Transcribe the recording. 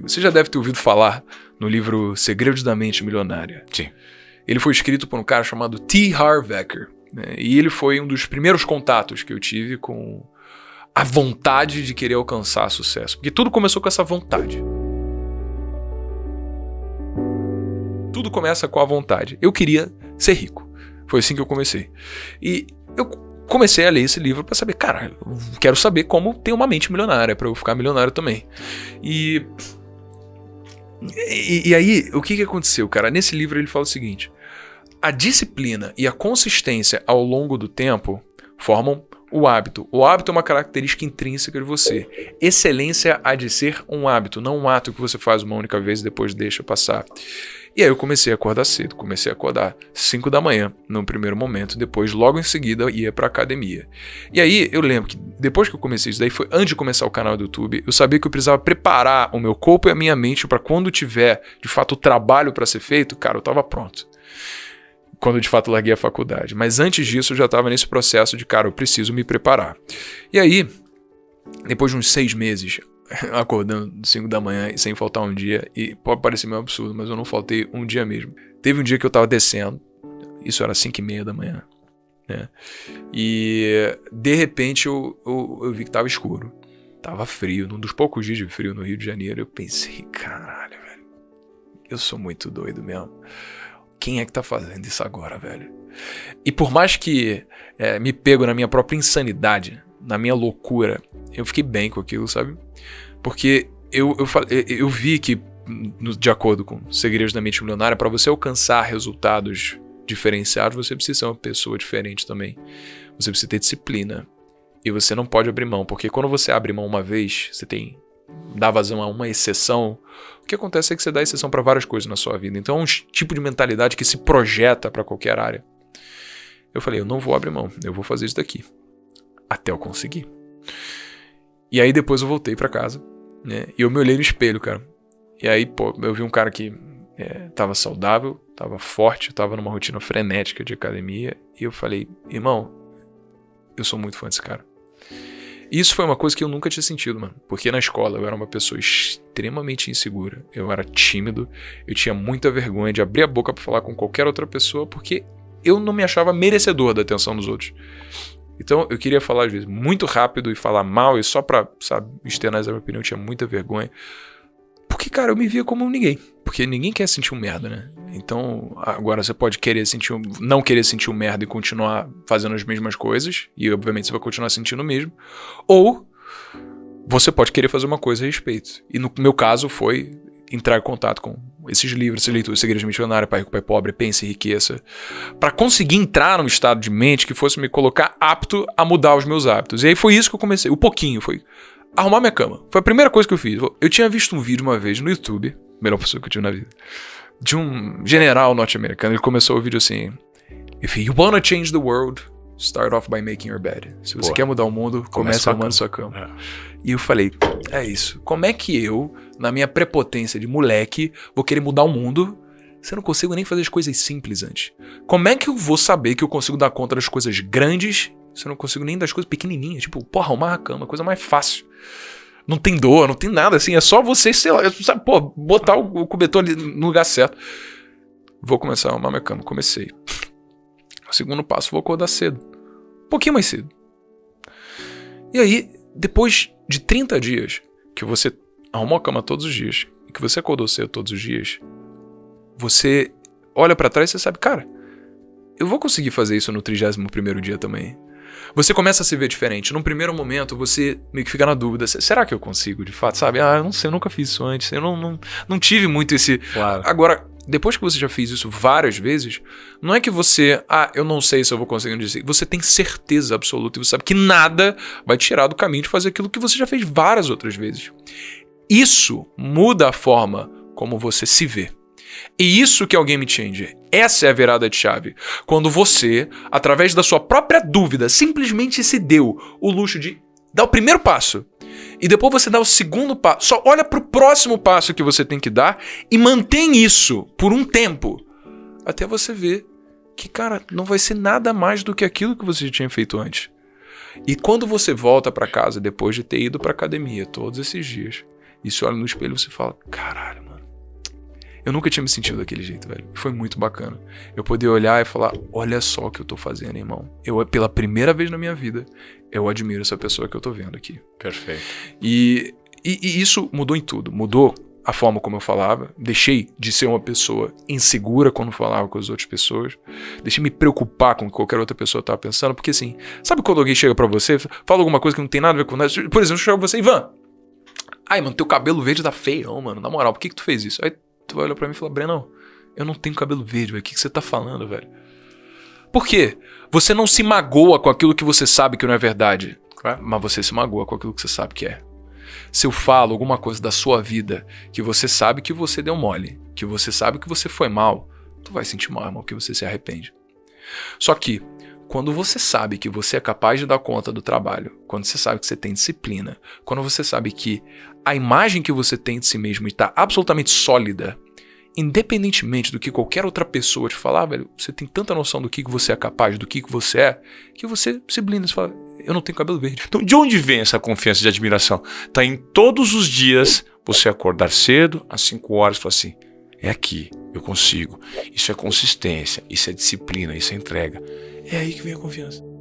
Você já deve ter ouvido falar no livro Segredos da Mente Milionária. Sim. Ele foi escrito por um cara chamado T. Harv Eker. Né? E ele foi um dos primeiros contatos que eu tive com a vontade de querer alcançar sucesso. Porque tudo começou com essa vontade. Tudo começa com a vontade. Eu queria ser rico. Foi assim que eu comecei. E eu comecei a ler esse livro para saber, cara, eu quero saber como ter uma mente milionária, para eu ficar milionário também. E, e, e aí, o que, que aconteceu, cara? Nesse livro ele fala o seguinte: a disciplina e a consistência ao longo do tempo formam o hábito. O hábito é uma característica intrínseca de você. Excelência há de ser um hábito, não um ato que você faz uma única vez e depois deixa passar. E aí eu comecei a acordar cedo, comecei a acordar 5 da manhã no primeiro momento, depois logo em seguida ia para academia. E aí eu lembro que depois que eu comecei isso daí foi antes de começar o canal do YouTube, eu sabia que eu precisava preparar o meu corpo e a minha mente para quando tiver de fato o trabalho para ser feito, cara, eu estava pronto quando de fato larguei a faculdade. Mas antes disso eu já estava nesse processo de, cara, eu preciso me preparar. E aí, depois de uns seis meses, acordando 5 da manhã sem faltar um dia, e pode parecer meio absurdo, mas eu não faltei um dia mesmo. Teve um dia que eu estava descendo, isso era 5 e meia da manhã, né? E de repente eu, eu, eu vi que estava escuro. Tava frio, num dos poucos dias de frio no Rio de Janeiro, eu pensei, caralho, velho, eu sou muito doido mesmo quem é que tá fazendo isso agora, velho? E por mais que é, me pego na minha própria insanidade, na minha loucura, eu fiquei bem com aquilo, sabe? Porque eu, eu, eu vi que, de acordo com Segredos da Mente Milionária, para você alcançar resultados diferenciados, você precisa ser uma pessoa diferente também. Você precisa ter disciplina. E você não pode abrir mão, porque quando você abre mão uma vez, você tem dá vazão a uma exceção, o que acontece é que você dá exceção para várias coisas na sua vida. Então é um tipo de mentalidade que se projeta para qualquer área. Eu falei, eu não vou abrir mão, eu vou fazer isso daqui. Até eu conseguir. E aí depois eu voltei para casa, né? E eu me olhei no espelho, cara. E aí, pô, eu vi um cara que é, tava saudável, tava forte, tava numa rotina frenética de academia. E eu falei, irmão, eu sou muito fã desse cara. Isso foi uma coisa que eu nunca tinha sentido, mano. Porque na escola eu era uma pessoa extremamente insegura. Eu era tímido. Eu tinha muita vergonha de abrir a boca para falar com qualquer outra pessoa porque eu não me achava merecedor da atenção dos outros. Então eu queria falar às vezes muito rápido e falar mal e só pra, sabe, externalizar minha opinião, eu tinha muita vergonha. Porque, cara, eu me via como ninguém. Porque ninguém quer sentir um merda, né? Então, agora você pode querer sentir um, não querer sentir um merda e continuar fazendo as mesmas coisas, e obviamente você vai continuar sentindo o mesmo. Ou você pode querer fazer uma coisa a respeito. E no meu caso foi entrar em contato com esses livros, essas leituras, Segredos Missionários, Pai Rico, Pai Pobre, Pense e Riqueza, para conseguir entrar num estado de mente que fosse me colocar apto a mudar os meus hábitos. E aí foi isso que eu comecei, o pouquinho, foi arrumar minha cama. Foi a primeira coisa que eu fiz. Eu tinha visto um vídeo uma vez no YouTube, melhor pessoa que eu tive na vida, de um general norte-americano. Ele começou o vídeo assim: If you wanna change the world, start off by making your bed. Se você Boa. quer mudar o mundo, comece arrumando sua cama. É. E eu falei: É isso. Como é que eu, na minha prepotência de moleque, vou querer mudar o mundo se eu não consigo nem fazer as coisas simples antes? Como é que eu vou saber que eu consigo dar conta das coisas grandes se eu não consigo nem das coisas pequenininhas? Tipo, porra, arrumar a cama, coisa mais fácil. Não tem dor, não tem nada assim. É só você, sei lá, sabe, pô, botar o, cobertor ali no lugar certo. Vou começar a arrumar minha cama. Comecei. O segundo passo, vou acordar cedo. Um pouquinho mais cedo. E aí, depois de 30 dias que você arrumou a cama todos os dias e que você acordou cedo todos os dias, você olha para trás e você sabe, cara, eu vou conseguir fazer isso no 31 primeiro dia também você começa a se ver diferente. Num primeiro momento, você meio que fica na dúvida: será que eu consigo de fato? Sabe? Ah, eu não sei, eu nunca fiz isso antes. Eu não, não, não tive muito esse. Claro. Agora, depois que você já fez isso várias vezes, não é que você, ah, eu não sei se eu vou conseguir dizer. Você tem certeza absoluta e você sabe que nada vai te tirar do caminho de fazer aquilo que você já fez várias outras vezes. Isso muda a forma como você se vê. E isso que é o game changer. Essa é a virada de chave. Quando você, através da sua própria dúvida, simplesmente se deu o luxo de dar o primeiro passo. E depois você dá o segundo passo. Só olha para o próximo passo que você tem que dar e mantém isso por um tempo. Até você ver que, cara, não vai ser nada mais do que aquilo que você tinha feito antes. E quando você volta para casa depois de ter ido para academia todos esses dias, e se olha no espelho você fala: caralho, mano. Eu nunca tinha me sentido daquele jeito, velho. Foi muito bacana. Eu poder olhar e falar: olha só o que eu tô fazendo, irmão. Eu, pela primeira vez na minha vida, eu admiro essa pessoa que eu tô vendo aqui. Perfeito. E, e, e isso mudou em tudo. Mudou a forma como eu falava, deixei de ser uma pessoa insegura quando falava com as outras pessoas, deixei me preocupar com o que qualquer outra pessoa estava pensando, porque assim, sabe quando alguém chega para você, fala alguma coisa que não tem nada a ver com nada, por exemplo, chega pra você, Ivan, ai mano, teu cabelo verde tá feio, mano, na moral, por que que tu fez isso? Aí tu vai olhar pra mim e falar, Breno, eu não tenho cabelo verde, velho, o que que você tá falando, velho? Por quê? Você não se magoa com aquilo que você sabe que não é verdade, claro. mas você se magoa com aquilo que você sabe que é se eu falo alguma coisa da sua vida que você sabe que você deu mole, que você sabe que você foi mal, tu vai sentir mal, irmão, que você se arrepende. Só que quando você sabe que você é capaz de dar conta do trabalho, quando você sabe que você tem disciplina, quando você sabe que a imagem que você tem de si mesmo está absolutamente sólida, independentemente do que qualquer outra pessoa te falar, velho, você tem tanta noção do que, que você é capaz, do que, que você é, que você se blinda e fala, eu não tenho cabelo verde. Então, de onde vem essa confiança de admiração? Tá em todos os dias você acordar cedo, às 5 horas, e falar assim: é aqui, eu consigo. Isso é consistência, isso é disciplina, isso é entrega. É aí que vem a confiança.